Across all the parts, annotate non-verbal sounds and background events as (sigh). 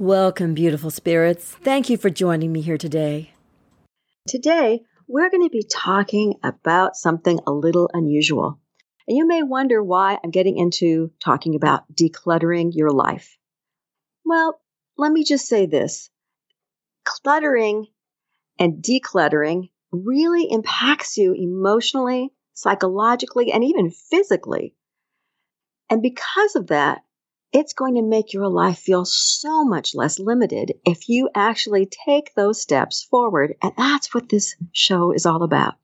Welcome, beautiful spirits. Thank you for joining me here today. Today, we're going to be talking about something a little unusual. And you may wonder why I'm getting into talking about decluttering your life. Well, let me just say this cluttering and decluttering really impacts you emotionally, psychologically, and even physically. And because of that, it's going to make your life feel so much less limited if you actually take those steps forward. And that's what this show is all about.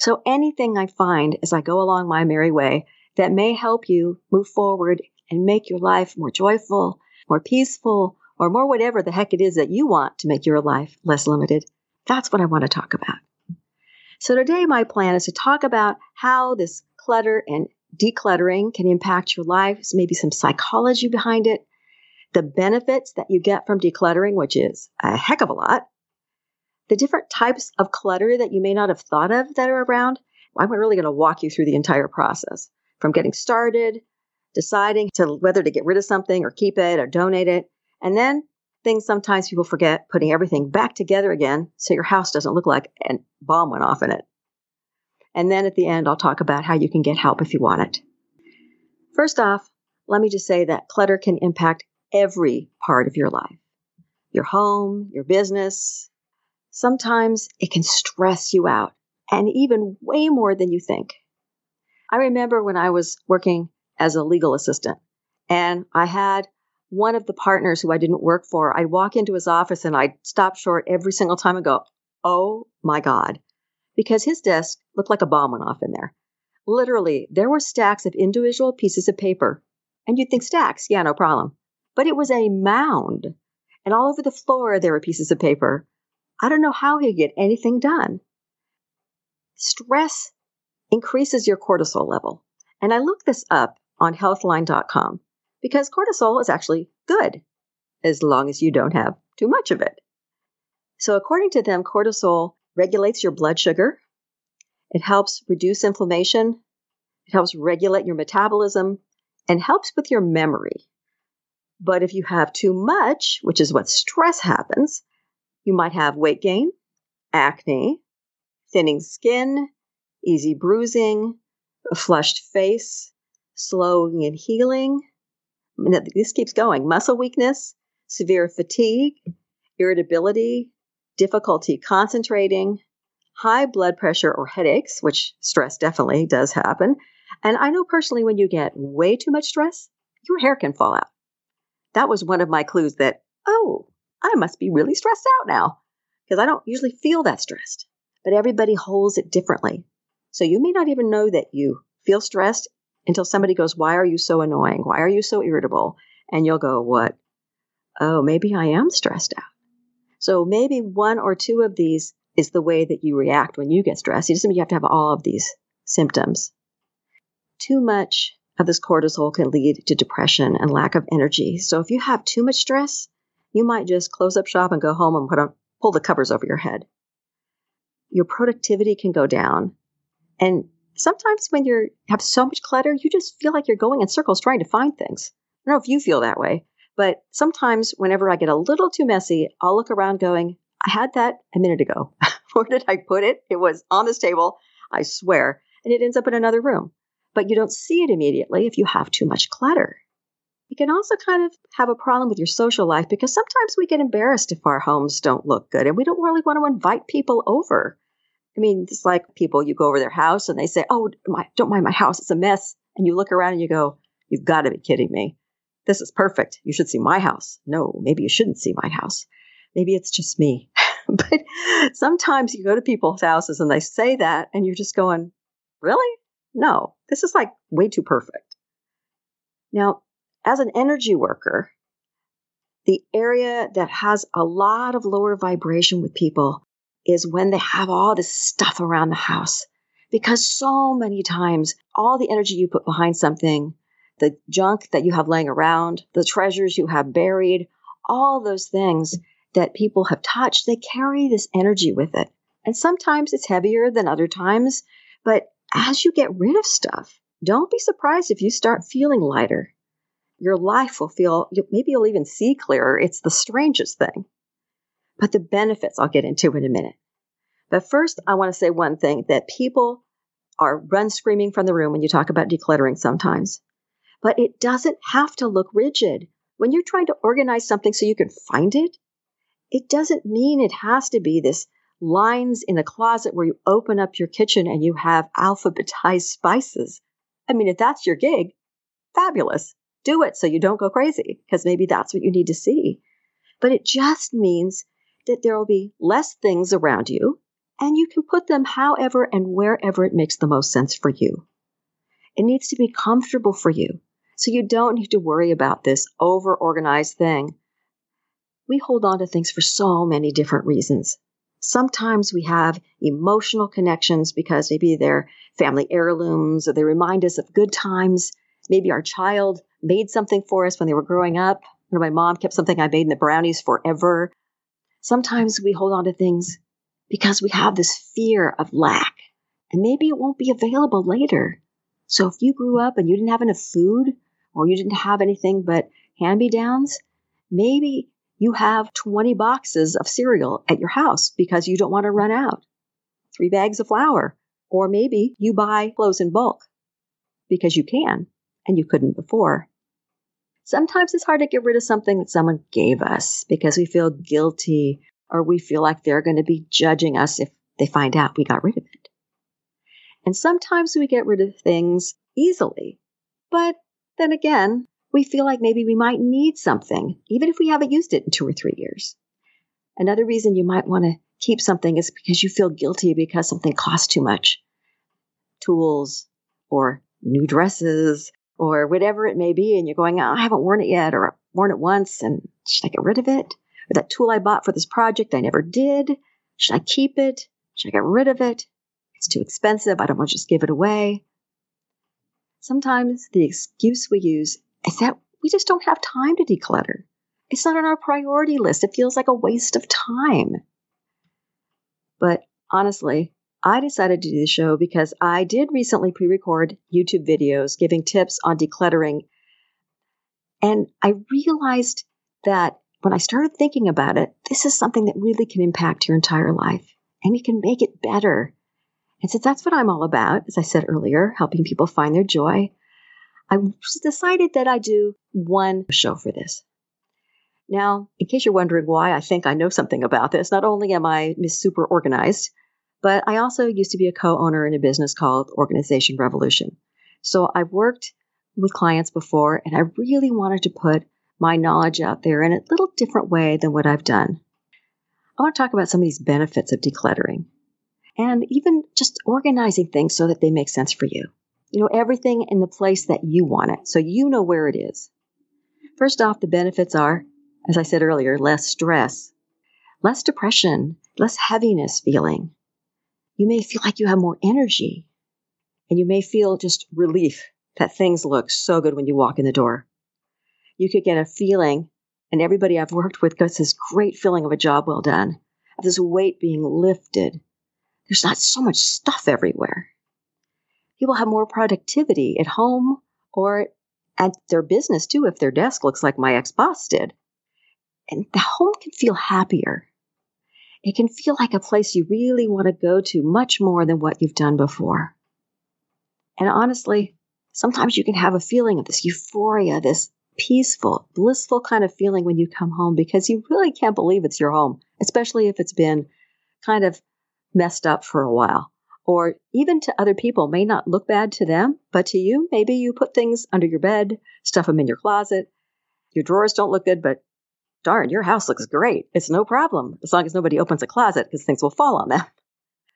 So anything I find as I go along my merry way that may help you move forward and make your life more joyful, more peaceful, or more whatever the heck it is that you want to make your life less limited, that's what I want to talk about. So today my plan is to talk about how this clutter and decluttering can impact your life, maybe some psychology behind it, the benefits that you get from decluttering, which is a heck of a lot, the different types of clutter that you may not have thought of that are around. I'm really going to walk you through the entire process from getting started, deciding to whether to get rid of something or keep it or donate it, and then things sometimes people forget putting everything back together again so your house doesn't look like a bomb went off in it. And then at the end, I'll talk about how you can get help if you want it. First off, let me just say that clutter can impact every part of your life your home, your business. Sometimes it can stress you out, and even way more than you think. I remember when I was working as a legal assistant, and I had one of the partners who I didn't work for, I'd walk into his office and I'd stop short every single time and go, Oh my God, because his desk looked like a bomb went off in there. Literally, there were stacks of individual pieces of paper. And you'd think stacks, yeah, no problem. But it was a mound. And all over the floor, there were pieces of paper. I don't know how he'd get anything done. Stress increases your cortisol level. And I looked this up on healthline.com because cortisol is actually good as long as you don't have too much of it. So, according to them, cortisol regulates your blood sugar. It helps reduce inflammation. It helps regulate your metabolism and helps with your memory. But if you have too much, which is what stress happens, you might have weight gain, acne, thinning skin, easy bruising, a flushed face, slowing and healing. This keeps going. Muscle weakness, severe fatigue, irritability, difficulty concentrating, high blood pressure or headaches, which stress definitely does happen. And I know personally when you get way too much stress, your hair can fall out. That was one of my clues that, oh, I must be really stressed out now because I don't usually feel that stressed. But everybody holds it differently. So you may not even know that you feel stressed until somebody goes, Why are you so annoying? Why are you so irritable? And you'll go, What? Oh, maybe I am stressed out. So maybe one or two of these is the way that you react when you get stressed. It doesn't mean you have to have all of these symptoms. Too much of this cortisol can lead to depression and lack of energy. So if you have too much stress, you might just close up shop and go home and put on, pull the covers over your head. Your productivity can go down. And sometimes when you have so much clutter, you just feel like you're going in circles trying to find things. I don't know if you feel that way, but sometimes, whenever I get a little too messy, I'll look around going, I had that a minute ago. (laughs) Where did I put it? It was on this table, I swear, and it ends up in another room. But you don't see it immediately if you have too much clutter. You can also kind of have a problem with your social life because sometimes we get embarrassed if our homes don't look good and we don't really want to invite people over. I mean, it's like people, you go over their house and they say, Oh, my, don't mind my house, it's a mess. And you look around and you go, You've got to be kidding me. This is perfect. You should see my house. No, maybe you shouldn't see my house. Maybe it's just me. (laughs) but sometimes you go to people's houses and they say that, and you're just going, Really? No, this is like way too perfect. Now, as an energy worker, the area that has a lot of lower vibration with people is when they have all this stuff around the house. Because so many times, all the energy you put behind something, the junk that you have laying around, the treasures you have buried, all those things that people have touched, they carry this energy with it. And sometimes it's heavier than other times. But as you get rid of stuff, don't be surprised if you start feeling lighter. Your life will feel, maybe you'll even see clearer. It's the strangest thing. But the benefits I'll get into in a minute. But first, I want to say one thing that people are run screaming from the room when you talk about decluttering sometimes. But it doesn't have to look rigid. When you're trying to organize something so you can find it, it doesn't mean it has to be this lines in a closet where you open up your kitchen and you have alphabetized (laughs) spices. I mean, if that's your gig, fabulous. Do it so you don't go crazy because maybe that's what you need to see. But it just means that there will be less things around you and you can put them however and wherever it makes the most sense for you. It needs to be comfortable for you. So you don't need to worry about this over organized thing. We hold on to things for so many different reasons. Sometimes we have emotional connections because maybe they're family heirlooms or they remind us of good times. Maybe our child made something for us when they were growing up. You know, my mom kept something I made in the brownies forever. Sometimes we hold on to things because we have this fear of lack and maybe it won't be available later. So if you grew up and you didn't have enough food or you didn't have anything but hand me downs, maybe you have 20 boxes of cereal at your house because you don't want to run out, three bags of flour, or maybe you buy clothes in bulk because you can and you couldn't before. Sometimes it's hard to get rid of something that someone gave us because we feel guilty or we feel like they're going to be judging us if they find out we got rid of it. And sometimes we get rid of things easily. But then again, we feel like maybe we might need something, even if we haven't used it in two or three years. Another reason you might want to keep something is because you feel guilty because something costs too much. Tools or new dresses or whatever it may be, and you're going, oh, I haven't worn it yet, or worn it once, and should I get rid of it? Or that tool I bought for this project I never did, should I keep it? Should I get rid of it? It's too expensive. I don't want to just give it away. Sometimes the excuse we use is that we just don't have time to declutter. It's not on our priority list. It feels like a waste of time. But honestly, I decided to do the show because I did recently pre record YouTube videos giving tips on decluttering. And I realized that when I started thinking about it, this is something that really can impact your entire life and you can make it better. And since that's what I'm all about, as I said earlier, helping people find their joy, I decided that I do one show for this. Now, in case you're wondering why I think I know something about this, not only am I Super Organized, but I also used to be a co-owner in a business called Organization Revolution. So I've worked with clients before and I really wanted to put my knowledge out there in a little different way than what I've done. I want to talk about some of these benefits of decluttering and even just organizing things so that they make sense for you. You know, everything in the place that you want it. So you know where it is. First off, the benefits are, as I said earlier, less stress, less depression, less heaviness feeling. You may feel like you have more energy and you may feel just relief that things look so good when you walk in the door. You could get a feeling, and everybody I've worked with gets this great feeling of a job well done, of this weight being lifted. There's not so much stuff everywhere people have more productivity at home or at their business too if their desk looks like my ex boss did. And the home can feel happier. It can feel like a place you really want to go to much more than what you've done before. And honestly, sometimes you can have a feeling of this euphoria, this peaceful, blissful kind of feeling when you come home because you really can't believe it's your home, especially if it's been kind of messed up for a while or even to other people may not look bad to them, but to you, maybe you put things under your bed, stuff them in your closet. Your drawers don't look good, but darn, your house looks great. It's no problem as long as nobody opens a closet because things will fall on them.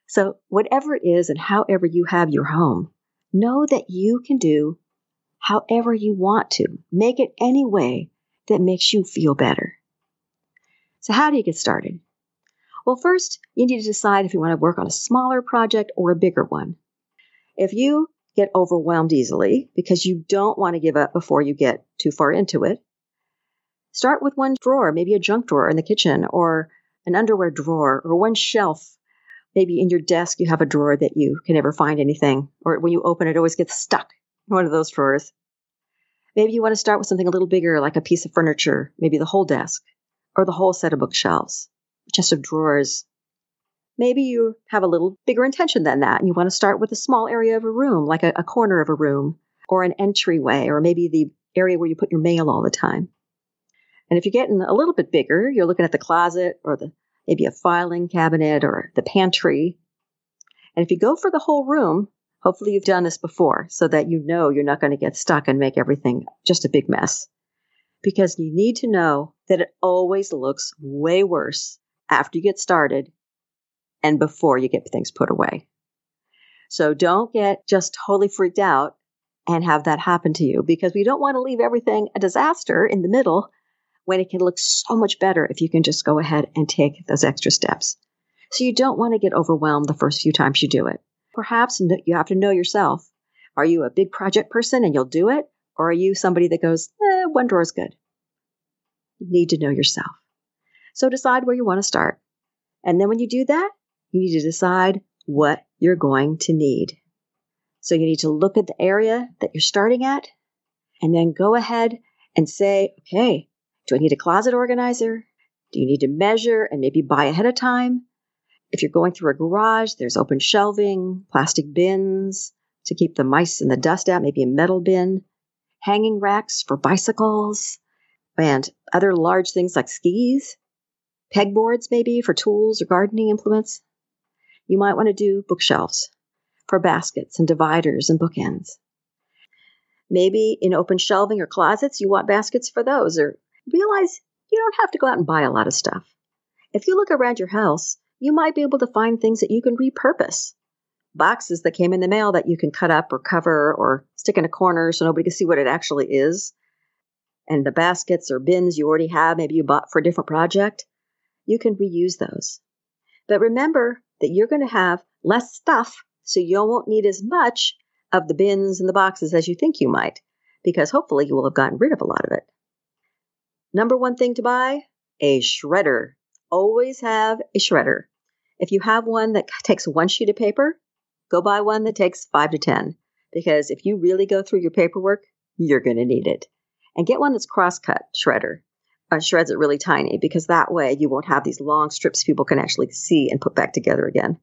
So, whatever it is and however you have your home, know that you can do however you want to. Make it any way that makes you feel better. So, how do you get started? Well, first, you need to decide if you want to work on a smaller project or a bigger one. If you get overwhelmed easily because you don't want to give up before you get too far into it, start with one drawer, maybe a junk drawer in the kitchen, or an underwear drawer, or one shelf. Maybe in your desk you have a drawer that you can never find anything, or when you open it, it always gets stuck in one of those drawers. Maybe you want to start with something a little bigger, like a piece of furniture, maybe the whole desk, or the whole set of bookshelves, chest of drawers. Maybe you have a little bigger intention than that, and you want to start with a small area of a room, like a, a corner of a room, or an entryway, or maybe the area where you put your mail all the time. And if you're getting a little bit bigger, you're looking at the closet or the maybe a filing cabinet or the pantry. And if you go for the whole room, hopefully you've done this before so that you know you're not going to get stuck and make everything just a big mess. Because you need to know that it always looks way worse after you get started and before you get things put away. So don't get just totally freaked out and have that happen to you because we don't want to leave everything a disaster in the middle when it can look so much better if you can just go ahead and take those extra steps. So you don't want to get overwhelmed the first few times you do it. Perhaps you have to know yourself. Are you a big project person and you'll do it? Or are you somebody that goes, eh, one drawer is good? You need to know yourself. So decide where you want to start. And then when you do that, you need to decide what you're going to need. So you need to look at the area that you're starting at and then go ahead and say, okay, do I need a closet organizer? Do you need to measure and maybe buy ahead of time? If you're going through a garage, there's open shelving, plastic bins to keep the mice and the dust out, maybe a metal bin, hanging racks for bicycles, and other large things like skis, pegboards maybe for tools or gardening implements. You might want to do bookshelves for baskets and dividers and bookends. Maybe in open shelving or closets, you want baskets for those, or realize you don't have to go out and buy a lot of stuff. If you look around your house, you might be able to find things that you can repurpose. Boxes that came in the mail that you can cut up or cover or stick in a corner so nobody can see what it actually is. And the baskets or bins you already have, maybe you bought for a different project, you can reuse those. But remember that you're going to have less stuff, so you won't need as much of the bins and the boxes as you think you might, because hopefully you will have gotten rid of a lot of it. Number one thing to buy a shredder. Always have a shredder. If you have one that (laughs) takes one sheet of paper, go buy one that takes five to 10. Because if you really go through your paperwork, you're going to need it. And get one that's cross cut shredder. Uh, shreds it really tiny because that way you won't have these long strips people can actually see and put back together again.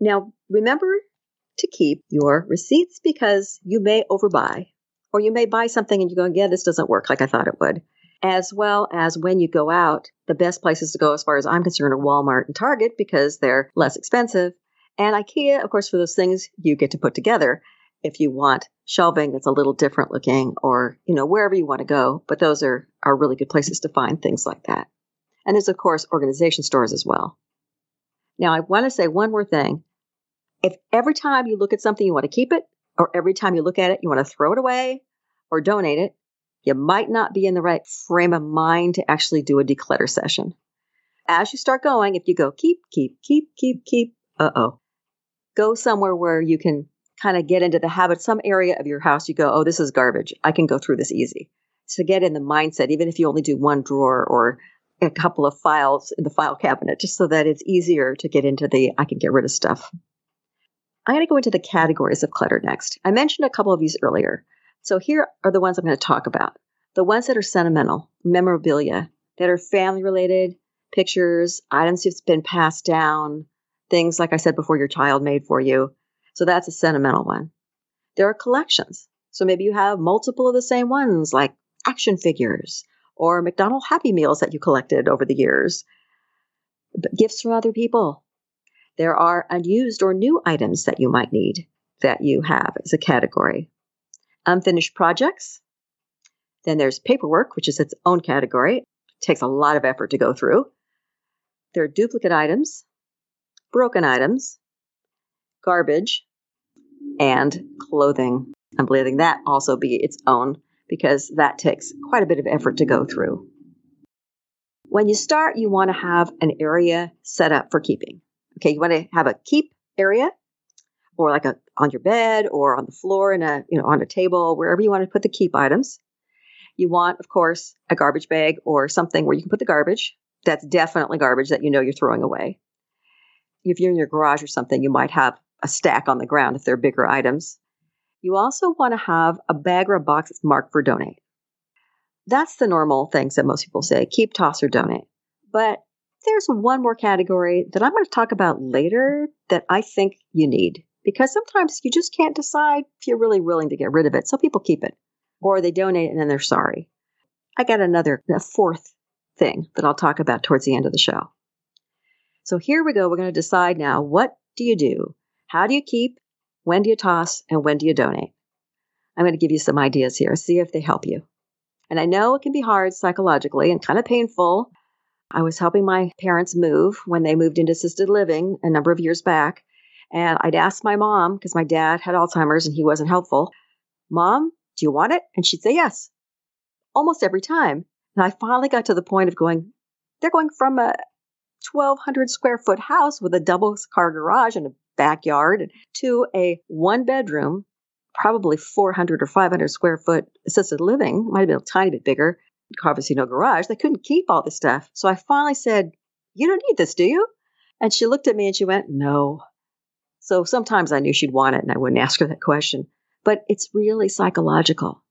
Now, remember to keep your receipts because you may overbuy. Or you may buy something and you go, yeah, this doesn't work like I thought it would. As well as when you go out, the best places to go, as far as I'm concerned, are Walmart and Target because they're less expensive. And IKEA, of course, for those things you get to put together if you want shelving that's a little different looking or, you know, wherever you want to go. But those are, are really good places to find things like that. And there's, of course, organization stores as well. Now, I want to say one more thing. If every time you look at something you want to keep it, or every time you look at it, you want to throw it away or donate it, you might not be in the right frame of mind to actually do a declutter session. As you start going, if you go keep, keep, keep, keep, keep, uh oh, go somewhere where you can kind of get into the habit, some area of your house, you go, oh, this is garbage. I can go through this easy. So get in the mindset, even if you only do one drawer or a couple of files in the file cabinet, just so that it's easier to get into the I can get rid of stuff. I'm going to go into the categories of clutter next. I mentioned a couple of these earlier. So here are the ones I'm going to talk about. The ones that are sentimental, memorabilia, that are family related, pictures, items that's been passed down, things like I said before your child made for you. So that's a sentimental one. There are collections. So maybe you have multiple of the same ones, like action figures or McDonald Happy Meals that you collected over the years. Gifts from other people, there are unused or new items that you might need that you have as a category. Unfinished projects. Then there's paperwork, which is its own category. It takes a lot of effort to go through. There are duplicate items, broken items, garbage, and clothing. I'm believing that also be its own because that takes quite a bit of effort to go through. When you start, you want to have an area set up for keeping. Okay, you want to have a keep area or like a on your bed or on the floor in a you know on a table wherever you want to put the keep items you want of course a garbage bag or something where you can put the garbage that's definitely garbage that you know you're throwing away if you're in your garage or something you might have a stack on the ground if they're bigger items you also want to have a bag or a box that's marked for donate that's the normal things that most people say keep toss or donate but there's one more category that I'm going to talk about later that I think you need because sometimes you just can't decide if you're really willing to get rid of it. So people keep it or they donate and then they're sorry. I got another, a fourth thing that I'll talk about towards the end of the show. So here we go. We're going to decide now what do you do? How do you keep? When do you toss? And when do you donate? I'm going to give you some ideas here, see if they help you. And I know it can be hard psychologically and kind of painful. I was helping my parents move when they moved into assisted living a number of years back. And I'd ask my mom, because my dad had Alzheimer's and he wasn't helpful, Mom, do you want it? And she'd say yes. Almost every time. And I finally got to the point of going, they're going from a 1,200 square foot house with a double car garage and a backyard to a one bedroom, probably 400 or 500 square foot assisted living. Might have been a tiny bit bigger. Obviously, no garage. They couldn't keep all this stuff. So I finally said, You don't need this, do you? And she looked at me and she went, No. So sometimes I knew she'd want it and I wouldn't (laughs) ask her that question. But it's really psychological.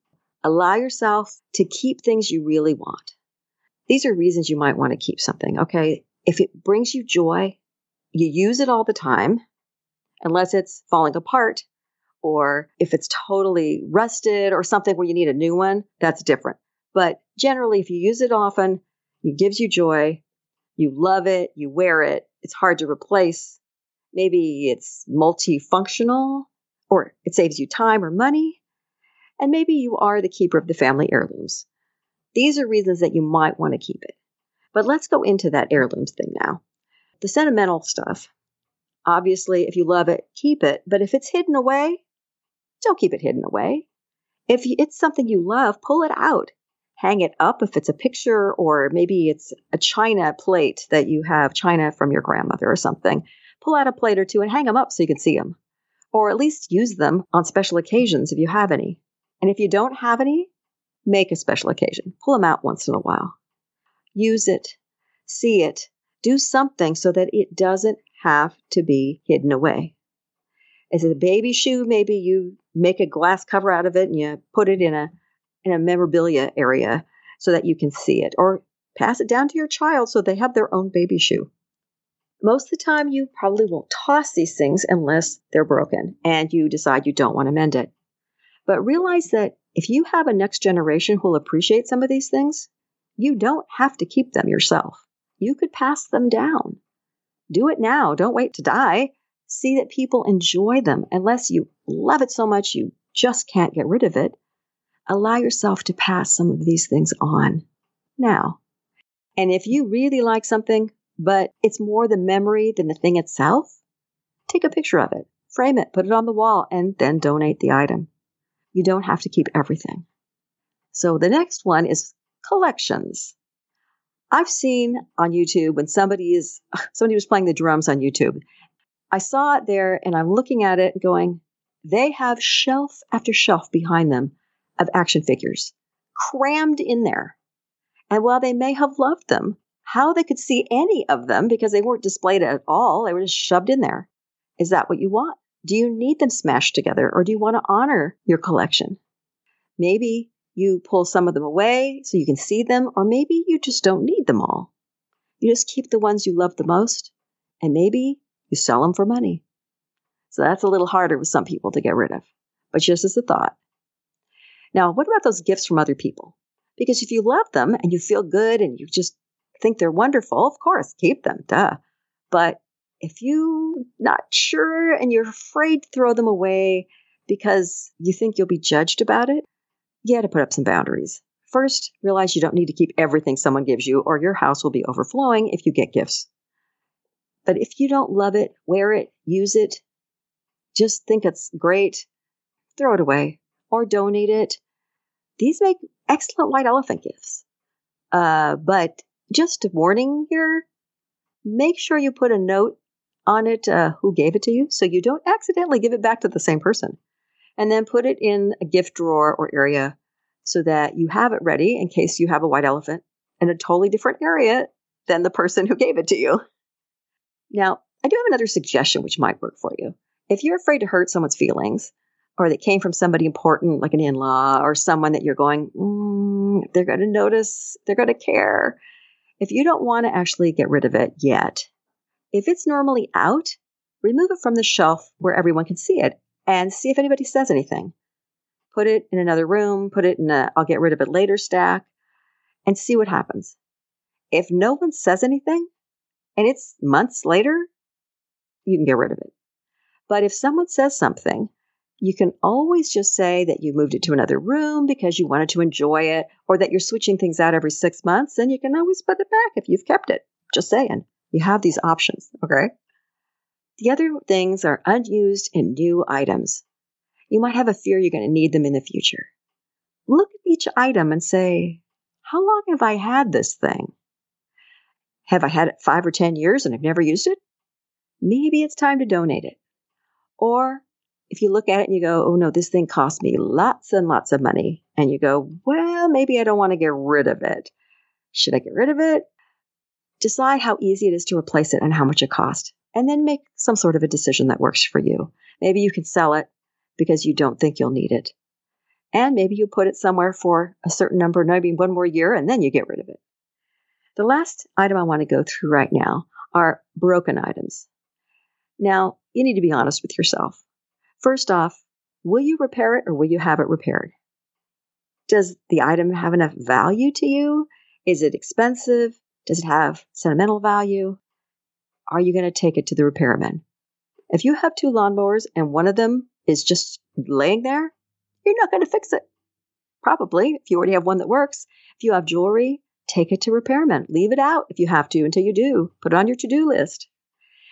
Allow yourself to keep things you really want. These are reasons you might want to keep something, okay? If it brings you joy, you use it all the time, unless it's falling apart, or if it's totally rusted or something where you need a new one, that's different. But generally, if you use it often, it gives you joy, you love it, you wear it, it's hard to replace, Maybe it's multifunctional or it saves you time or money. And maybe you are the keeper of the family heirlooms. These are reasons that you might want to keep it. But let's go into that heirlooms thing now. The sentimental stuff. Obviously, if you love it, keep it. But if it's hidden away, don't keep it hidden away. If it's something you love, pull it out. Hang it up if it's a picture, or maybe it's a china plate that you have, china from your grandmother or something pull out a plate or two and hang them up so you can see them. Or at least use them on special occasions if you have any. And if you don't have any, make a special occasion. Pull them out once in a while. Use it, see it, do something so that it doesn't have to be hidden away. Is a baby shoe? Maybe you make a glass cover out of it and you put it in a in a memorabilia area so that you can see it, or pass it down to your child so they have their own baby shoe most of the time you probably won't toss these things unless they're broken and you decide you don't want to mend it. But realize that if you have a next generation who will appreciate some of these things, you don't have to keep them yourself. You could pass them down. Do it now. Don't wait to die. See that people enjoy them unless you love it so much you just can't get rid of it. Allow yourself to pass some of these things on now. And if you really like something, but it's more the memory than the thing itself, take a picture of it, frame it, put it on the wall, and then donate the item. You don't have to keep everything. So the next one is collections. I've seen on YouTube when somebody is (sighs) somebody was playing the drums on YouTube. I saw it there and I'm looking at it going, they have shelf after shelf behind them of action figures crammed in there. And while they may have loved them, how they could see any of them because they weren't displayed at all. They were just shoved in there. Is that what you want? Do you need them smashed together or do you want to honor your collection? Maybe you pull some of them away so you can see them, or maybe you just don't need them all. You just keep the ones you love the most, and maybe you sell them for money. So that's a little harder with some people to get rid of, but just as a thought. Now, what about those gifts from other people? Because if you love them and you feel good and you just think they're wonderful, of course, keep them, duh. But if you're not sure and you're afraid to throw them away because you think you'll be judged about it, you got to put up some boundaries. First, realize you don't need to keep everything someone gives you, or your house will be overflowing if you get gifts. But if you don't love it, wear it, use it, just think it's great, throw it away or donate it. These make excellent white elephant gifts. Uh, but just a warning here make sure you put a note on it uh, who gave it to you so you don't accidentally give it back to the same person. And then put it in a gift drawer or area so that you have it ready in case you have a white elephant in a totally different area than the person who gave it to you. Now, I do have another suggestion which might work for you. If you're afraid to hurt someone's feelings, or that came from somebody important like an in law or someone that you're going, mm, they're going to notice, they're going to care. If you don't want to actually get rid of it yet, if it's normally out, remove it from the shelf where everyone can see it and see if anybody says anything. Put it in another room, put it in a I'll get rid of it later stack, and see what happens. If no one says anything and it's months later, you can get rid of it. But if someone says something, you can always just say that you moved it to another room because you wanted to enjoy it, or that you're switching things out every six months, and you can always put it back if you've kept it. Just saying. You have these options, okay? The other things are unused and new items. You might have a fear you're going to need them in the future. Look at each item and say, how long have I had this thing? Have I had it five or 10 years and I've never used it? Maybe it's time to donate it. Or if you look at it and you go, oh no, this thing cost me lots and lots of money, and you go, well, maybe I don't want to get rid of it. Should I get rid of it? Decide how easy it is to replace it and how much it costs, and then make some sort of a decision that works for you. Maybe you can sell it because you don't think you'll need it. And maybe you put it somewhere for a certain number, maybe one more year, and then you get rid of it. The last item I want to go through right now are broken items. Now, you need to be honest with yourself. First off, will you repair it or will you have it repaired? Does the item have enough value to you? Is it expensive? Does it have sentimental value? Are you going to take it to the repairman? If you have two lawnmowers and one of them is just laying there, you're not going to fix it. Probably, if you already have one that works. If you have jewelry, take it to repairman. Leave it out if you have to until you do. Put it on your to do list.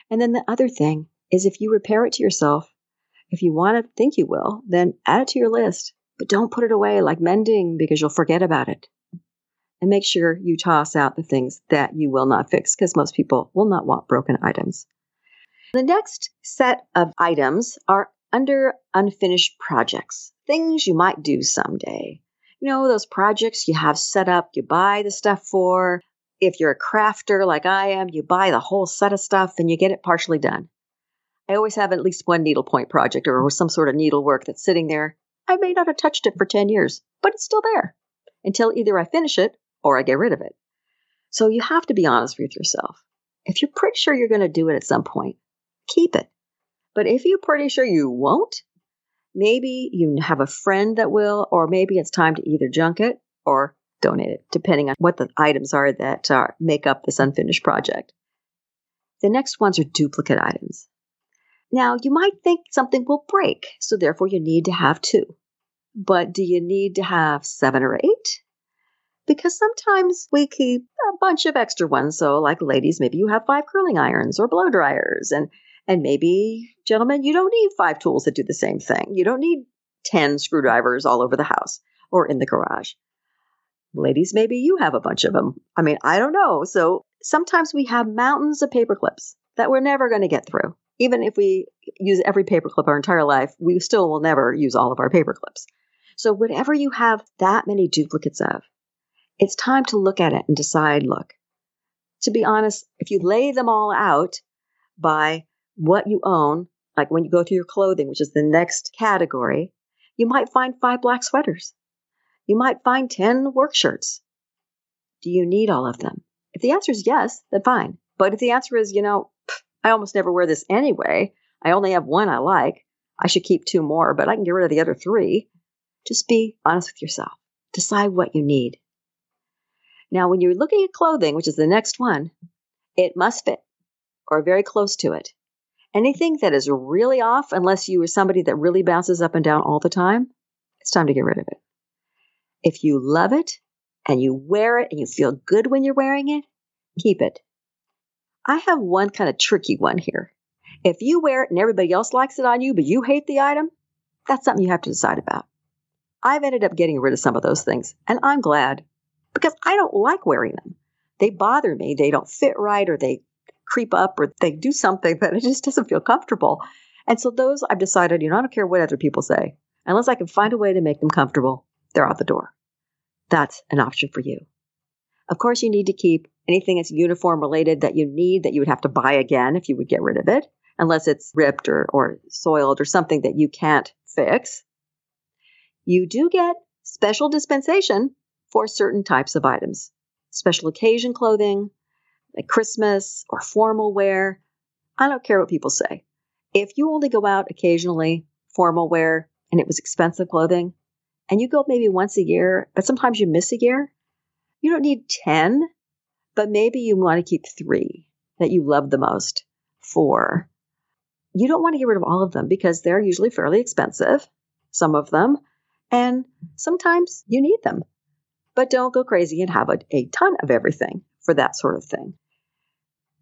And then the other thing is if you repair it to yourself, if you want to think you will, then add it to your list. But don't put it away like mending because you'll forget about it and make sure you toss out the things that you will not fix because most people will not want broken items. The next set of items are under unfinished projects, things you might do someday. You know, those projects you have set up, you buy the stuff for. If you're a crafter like I am, you buy the whole set of stuff and you get it partially done. I always have at least one needlepoint project or some sort of needlework that's sitting there. I may not have touched it for 10 years, but it's still there until either I finish it or I get rid of it. So you have to be honest with yourself. If you're pretty sure you're going to do it at some point, keep it. But if you're pretty sure you won't, maybe you have a friend that will, or maybe it's time to either junk it or donate it, depending on what the items are that uh, make up this unfinished project. The next ones are duplicate items. Now, you might think something will break, so therefore you need to have two. But do you need to have seven or eight? Because sometimes we keep a bunch of extra ones. So, like ladies, maybe you have five curling irons or blow dryers, and and maybe gentlemen, you don't need five tools that do the same thing. You don't need ten screwdrivers all over the house or in the garage. Ladies, maybe you have a bunch of them. I mean, I don't know. So sometimes we have mountains of paper clips that we're never going to get through. Even if we use every paperclip our entire life, we still will never use all of our paper clips. So whatever you have that many duplicates of, it's time to look at it and decide look, to be honest, if you lay them all out by what you own, like when you go through your clothing, which is the next category, you might find five black sweaters. You might find 10 work shirts. Do you need all of them? If the answer is yes, then fine. But if the answer is, you know, I almost never wear this anyway, I only have one I like, I should keep two more, but I can get rid of the other three, just be honest with yourself. Decide what you need. Now, when you're looking at clothing, which is the next one, it must fit or very close to it. Anything that is really off, unless you are somebody that really bounces up and down all the time, it's time to get rid of it. If you love it and you wear it and you feel good when you're wearing it, keep it. I have one kind of tricky one here. If you wear it and everybody else likes it on you, but you hate the item, that's something you have to decide about. I've ended up getting rid of some of those things, and I'm glad because I don't like wearing them. they bother me. They don't fit right or they creep up or they do something (laughs) that it just doesn't feel comfortable. And so those I've decided, you know, I don't care what other people say. Unless I can find a way to make them comfortable, they're out the door. That's an option for you. Of course, you need to keep anything that's uniform related that you need that you would have to buy again if you would get rid of it, unless it's ripped or, or soiled or something that you can't fix. You do get special dispensation for certain types of items, special occasion clothing, like Christmas or formal wear. I don't care what people say. If you only go out occasionally, formal wear, and it was expensive clothing, and you go maybe once a year, but sometimes you miss a year, you don't need 10, but maybe you want to keep three that you love the most. Four. You don't want to get rid of all of them because they're usually fairly expensive, some of them, and sometimes you need them. But don't go crazy and have a, a ton of everything for that sort of thing.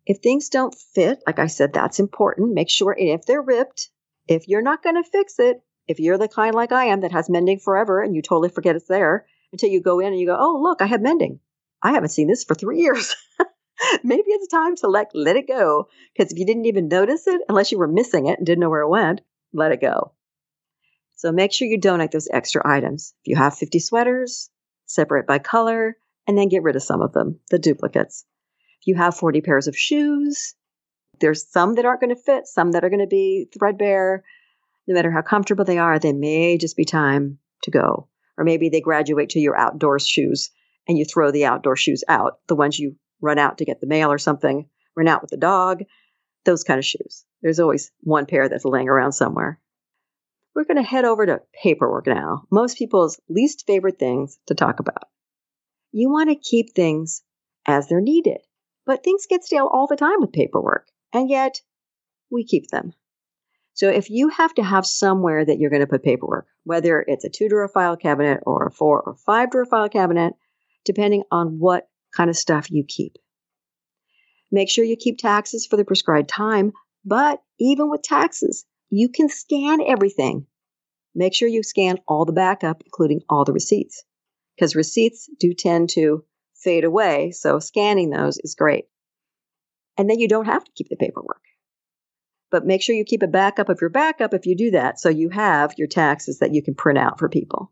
If things don't fit, like I said, that's important. Make sure if they're ripped, if you're not going to fix it, if you're the kind like I am that has mending forever and you totally forget it's there until you go in and you go, oh, look, I have mending. I haven't seen this for three (laughs) years. Maybe it's time to let, let it go. Because if you didn't even notice it, unless you were missing it and didn't know where it went, let it go. So make sure you donate those extra items. If you have 50 sweaters, separate by color, and then get rid of some of them, the duplicates. If you have 40 pairs of shoes, there's some that aren't going to fit, some that are going to be threadbare, no matter how comfortable they are, they may just be time to go. Or maybe they graduate to your outdoor shoes and you throw the outdoor shoes out, the ones you run out to get the mail or something, run out with the dog, those kind of shoes. There's always one pair that's laying around somewhere. We're going to head over to paperwork now, most people's least favorite things to talk about. You want to keep things as they're needed, but things get stale all the time with paperwork, and yet we keep them. So if you have to have somewhere that you're going to put paperwork, whether it's a two drawer file cabinet or a four or five drawer file cabinet, depending on what kind of stuff you keep. Make sure you keep taxes for the prescribed time, but even with taxes, you can scan everything. Make sure you scan all the backup, including all the receipts, because receipts do tend to fade away, so scanning those is great. And then you don't have to keep the paperwork but make sure you keep a backup of your backup if you do that so you have your taxes that you can print out for people.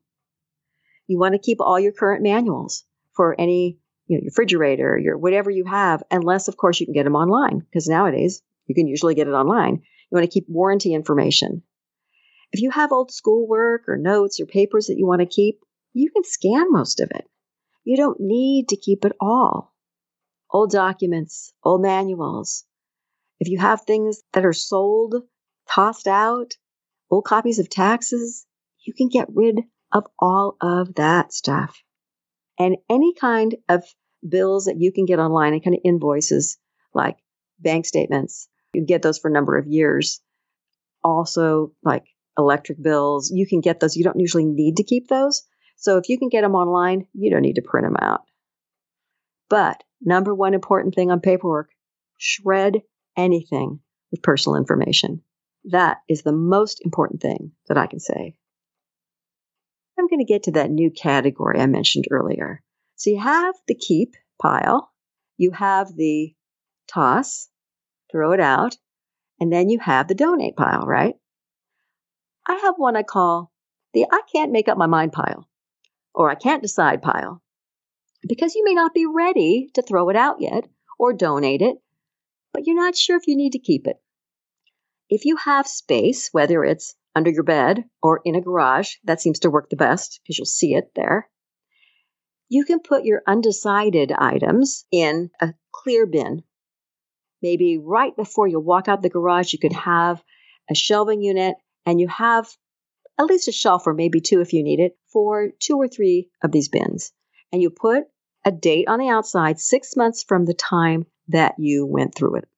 You want to keep all your current manuals for any, you know, your refrigerator, your whatever you have, unless of course you can get them online because nowadays you can usually get it online. You want to keep warranty information. If you have old schoolwork or notes or papers that you want to keep, you can scan most of it. You don't need to keep it all. Old documents, old manuals, if you have things that are sold, tossed out, old copies of taxes, you can get rid of all of that stuff. And any kind of bills that you can get online, any kind of invoices like bank statements, you get those for a number of years. Also, like electric bills, you can get those. You don't usually need to keep those. So if you can get them online, you don't need to print them out. But number one important thing on paperwork shred anything with personal information. That is the most important thing that I can say. I'm going to get to that new category I mentioned earlier. So you have the keep pile, you have the toss, throw it out, and then you have the donate pile, right? I have one I call the I can't make up my mind pile or I can't decide pile because you may not be ready to throw it out yet or donate it but you're not sure if you need to keep it. If you have space, whether it's under your bed or in a garage, that seems to work the best because you'll see it there. You can put your undecided items in a clear bin. Maybe right before you walk out the garage, you could have a shelving unit and you have at least a shelf or maybe two if you need it for two or three of these bins. And you put a date on the outside six months from the time that you went through it.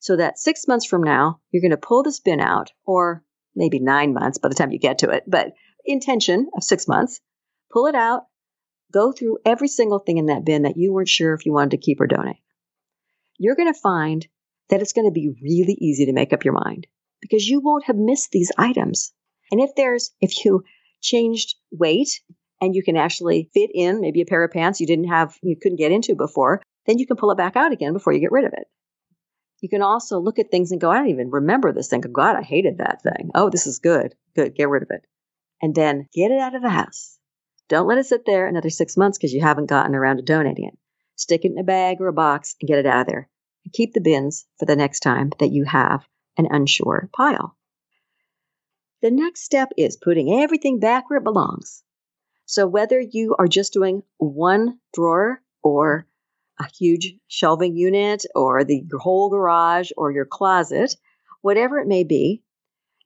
So that six months from now, you're going to pull this bin out, or maybe nine months by the time you get to it, but intention of six months, pull it out, go through every single thing in that bin that you weren't sure if you wanted to keep or donate. You're going to find that it's going to be really easy to make up your mind because you won't have missed these items. And if there's, if you changed weight and you can actually fit in maybe a pair of pants you didn't have, you couldn't get into before, then you can pull it back out again before you get rid of it. You can also look at things and go, I don't even remember this thing. God, I hated that thing. Oh, this is good. Good. Get rid of it. And then get it out of the house. Don't let it sit there another six months because you haven't gotten around to donating it. Stick it in a bag or a box and get it out of there. And keep the bins for the next time that you have an unsure pile. The next step is putting everything back where it belongs. So whether you are just doing one drawer or a huge shelving unit or the whole garage or your closet, whatever it may be,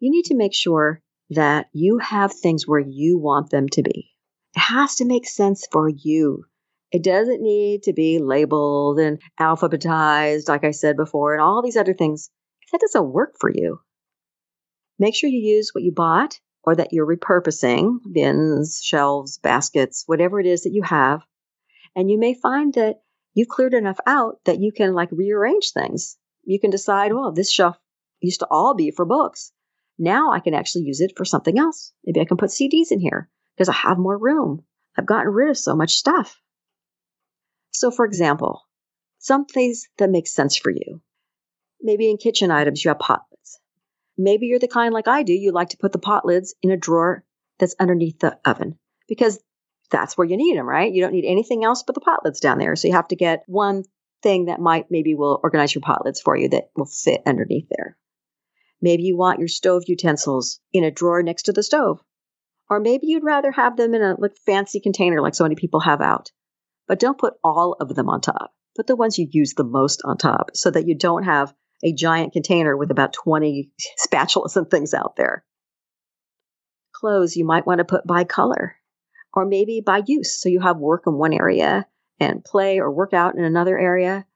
you need to make sure that you have things where you want them to be. It has to make sense for you. It doesn't need to be labeled and alphabetized, like I said before, and all these other things. If that doesn't work for you, make sure you use what you bought or that you're repurposing bins, shelves, baskets, whatever it is that you have. And you may find that you've cleared enough out that you can like rearrange things. You can decide, well, this shelf used to all be for books. Now I can actually use it for something else. Maybe I can put CDs in here because I have more room. I've gotten rid of so much stuff. So, for example, some things that make sense for you. Maybe in kitchen items, you have pot lids. Maybe you're the kind like I do, you like to put the pot lids in a drawer that's underneath the oven because that's where you need them, right? You don't need anything else but the pot lids down there. So you have to get one thing that might maybe will organize your pot lids for you that will fit underneath there. Maybe you want your stove utensils in a drawer next to the stove. Or maybe you'd rather have them in a like, fancy container like so many people have out. But don't put all of them on top. Put the ones you use the most on top so that you don't have a giant container with about 20 (laughs) spatulas and things out there. Clothes you might want to put by color or maybe by use. So you have work in one area and play or work out in another area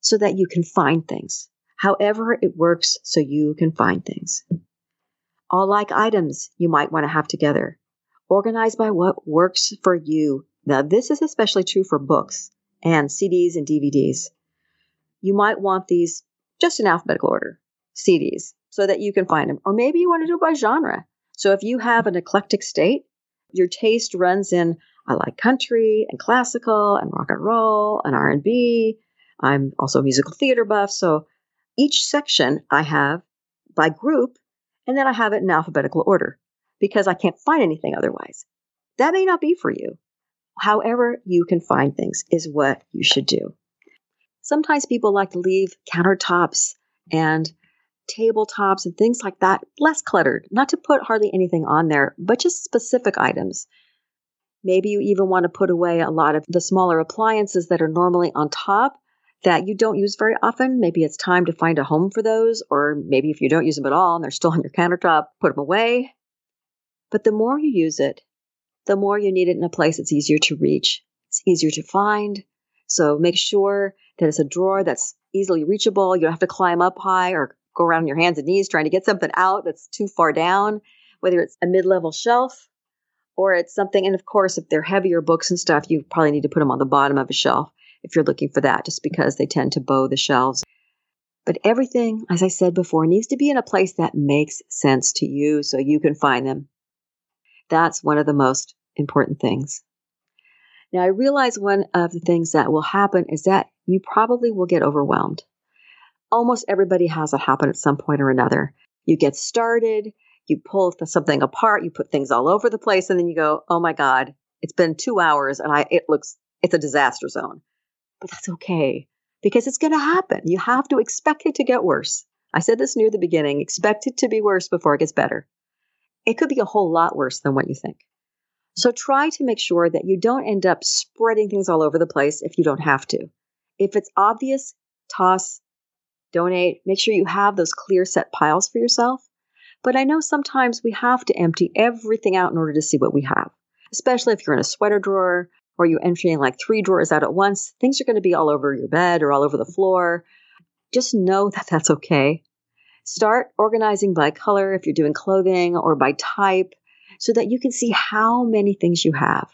so that you can find things. However, it works so you can find things. All like items you might want to have together. Organize by what works for you. Now, this is especially true for books and CDs and DVDs. You might want these just in alphabetical order, CDs, so that you can find them. Or maybe you want to do it by genre. So if you have an eclectic state, your taste runs in I like country and classical and rock and roll and R&B. I'm also a musical theater buff, so each section I have by group and then I have it in alphabetical order because I can't find anything otherwise. That may not be for you. However, you can find things is what you should do. Sometimes people like to leave countertops and tabletops and things like that less cluttered, not to put hardly anything on there, but just specific items. Maybe you even want to put away a lot of the smaller appliances that are normally on top that you don't use very often. Maybe it's time to find a home for those, or maybe if you don't use them at all and they're still on your countertop, put them away. But the more you use it, the more you need it in a place that's easier to reach, it's easier to find. So make sure that it's a drawer that's easily reachable. You don't have to climb up high or go around on your hands and knees trying to get something out that's too far down, whether it's a mid level shelf or it's something. And of course, if they're heavier books and stuff, you probably need to put them on the bottom of a shelf if you're looking for that, just because they tend to bow the shelves. But everything, as I said before, needs to be in a place that makes sense to you so you can find them. That's one of the most important things. Now, I realize one of the things that will happen is that you probably will get overwhelmed almost everybody has it happen at some point or another. You get started, you pull something apart, you put things all over the place, and then you go, oh my God, it's been two hours and I, it looks, it's a disaster zone. But that's okay because it's going to happen. You have to expect it to get worse. I said this near the beginning expect it to be worse before it gets better. It could be a whole lot worse than what you think. So try to make sure that you don't end up spreading things all over the place if you don't have to. If it's obvious, toss, donate, make sure you have those clear set piles for yourself. But I know sometimes we have to empty everything out in order to see what we have, especially if you're in a sweater drawer or you're emptying like three drawers out at once. Things are going to be all over your bed or all over the floor. Just know that that's okay. Start organizing by color if you're doing clothing or by type so that you can see how many things you have.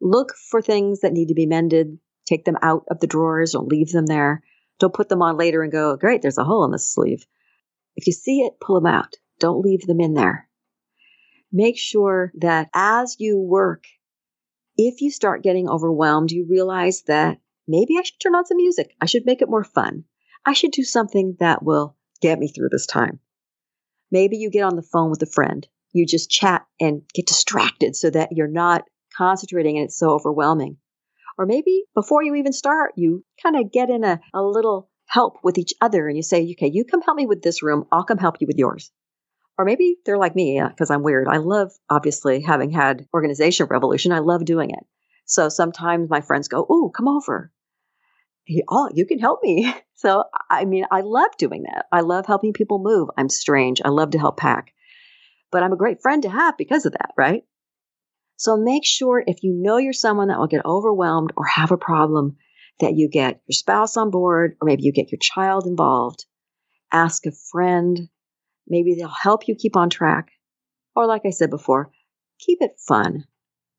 Look for things that need to be mended, take them out of the drawers or leave them there. Don't put them on later and go, great, there's a hole in the sleeve. If you see it, pull them out. Don't leave them in there. Make sure that as you work, if you start getting overwhelmed, you realize that maybe I should turn on some music. I should make it more fun. I should do something that will get me through this time. Maybe you get on the phone with a friend. You just chat and get distracted so that you're not concentrating and it's so overwhelming. Or maybe before you even start, you kind of get in a, a little help with each other and you say, okay, you come help me with this room. I'll come help you with yours. Or maybe they're like me uh, because I'm weird. I love, obviously, having had organization revolution. I love doing it. So sometimes my friends go, oh, come over. Oh, you can help me. (laughs) So, I mean, I love doing that. I love helping people move. I'm strange. I love to help pack. But I'm a great friend to have because of that, right? So make sure if you know you're someone that will get overwhelmed or have a problem, that you get your spouse on board, or maybe you get your child involved. Ask a friend. Maybe they'll help you keep on track. Or, like I said before, keep it fun.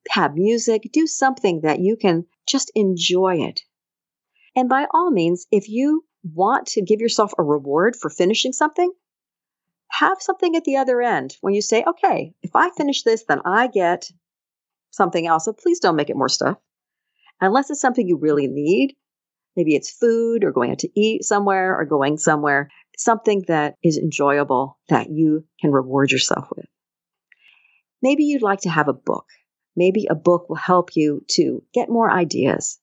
Have music, do something that you can just enjoy it. And by all means, if you want to give yourself a reward for finishing something, have something at the other end when you say, okay, if I finish this, then I get something else. So please don't make it more stuff. Unless it's something you really need. Maybe it's food or going out to eat somewhere or going somewhere, something that is enjoyable that you can reward yourself with. Maybe you'd like to have a book. Maybe a book will help you to get more ideas.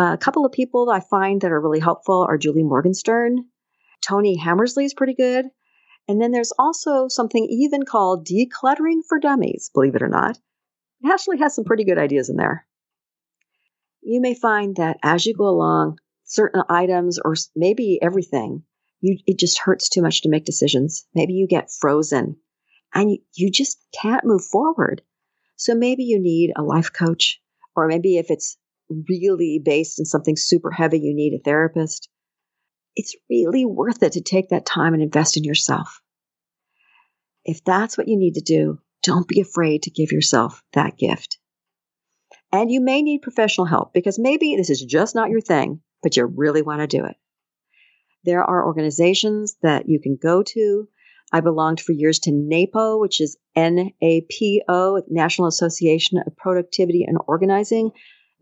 A couple of people I find that are really helpful are Julie Morgenstern. Tony Hammersley is pretty good. And then there's also something even called Decluttering for Dummies, believe it or not. It actually has some pretty good ideas in there. You may find that as you go along, certain items or maybe everything, you, it just hurts too much to make decisions. Maybe you get frozen and you, you just can't move forward. So maybe you need a life coach, or maybe if it's really based in something super heavy, you need a therapist. It's really worth it to take that time and invest in yourself. If that's what you need to do, don't be afraid to give yourself that gift. And you may need professional help because maybe this is just not your thing, but you really want to do it. There are organizations that you can go to. I belonged for years to NAPO, which is N-A-P-O, National Association of Productivity and Organizing.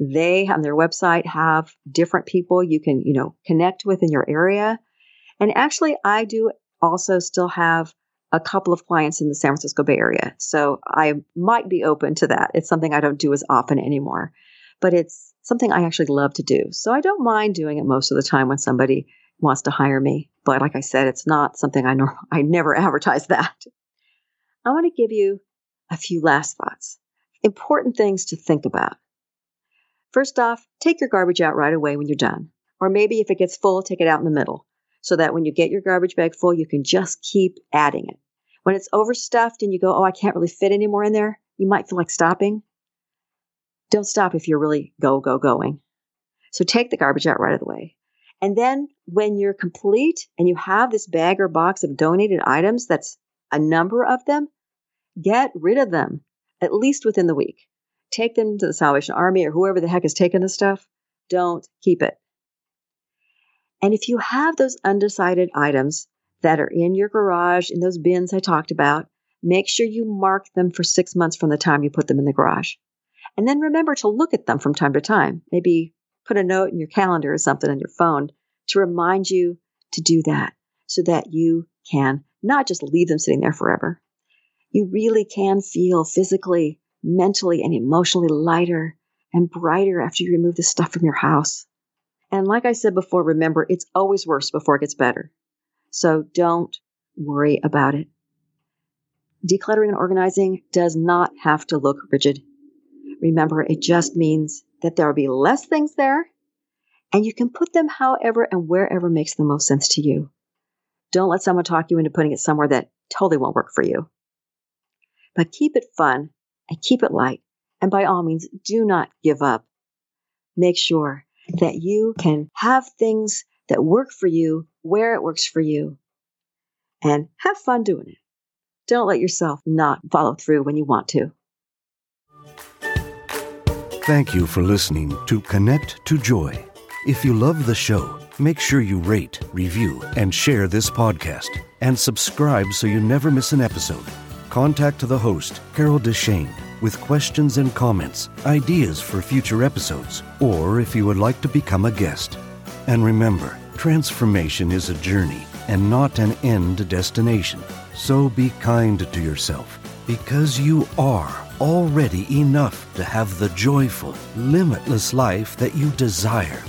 They on their website have different people you can, you know, connect with in your area. And actually, I do also still have a couple of clients in the San Francisco Bay Area. So I might be open to that. It's something I don't do as often anymore, but it's something I actually love to do. So I don't mind doing it most of the time when somebody wants to hire me. But like I said, it's not something I know I never (laughs) advertise that. I want to give you a few last thoughts. Important things to think about. First off, take your garbage out right away when you're done. Or maybe if it gets full, take it out in the middle so that when you get your garbage bag full, you can just keep adding it. When it's overstuffed and you go, oh, I can't really fit anymore in there, you might feel like stopping. Don't stop if you're really go, go, going. So take the garbage out right of the way. And then when you're complete and you have this bag or box of donated items, that's a number of them, get rid of them at least within the week. Take them to the Salvation Army or whoever the heck has taken the stuff. Don't keep it. And if you have those undecided items that are in your garage, in those bins I talked about, make sure you mark them for six months from the time you put them in the garage. And then remember to look at them from time to time. Maybe put a note in your calendar or something on your phone to remind you to do that so that you can not just leave them sitting there forever. You really can feel physically, mentally, and emotionally lighter and brighter after you remove the stuff from your house. And like I said before, remember, it's always worse before it gets better. So don't worry about it. Decluttering and organizing does not have to look rigid. Remember, it just means that there will be less things there and you can put them however and wherever makes the most sense to you. Don't let someone talk you into putting it somewhere that totally won't work for you. But keep it fun and keep it light. And by all means, do not give up. Make sure that you can have things that work for you where it works for you and have fun doing it. Don't let yourself not follow through when you want to. Thank you for listening to Connect to Joy. If you love the show, make sure you rate, review, and share this podcast, and subscribe so you never miss an episode. Contact the host, Carol DeChaine, with questions and comments, ideas for future episodes, or if you would like to become a guest. And remember, transformation is a journey and not an end destination. So be kind to yourself because you are already enough to have the joyful, limitless life that you desire.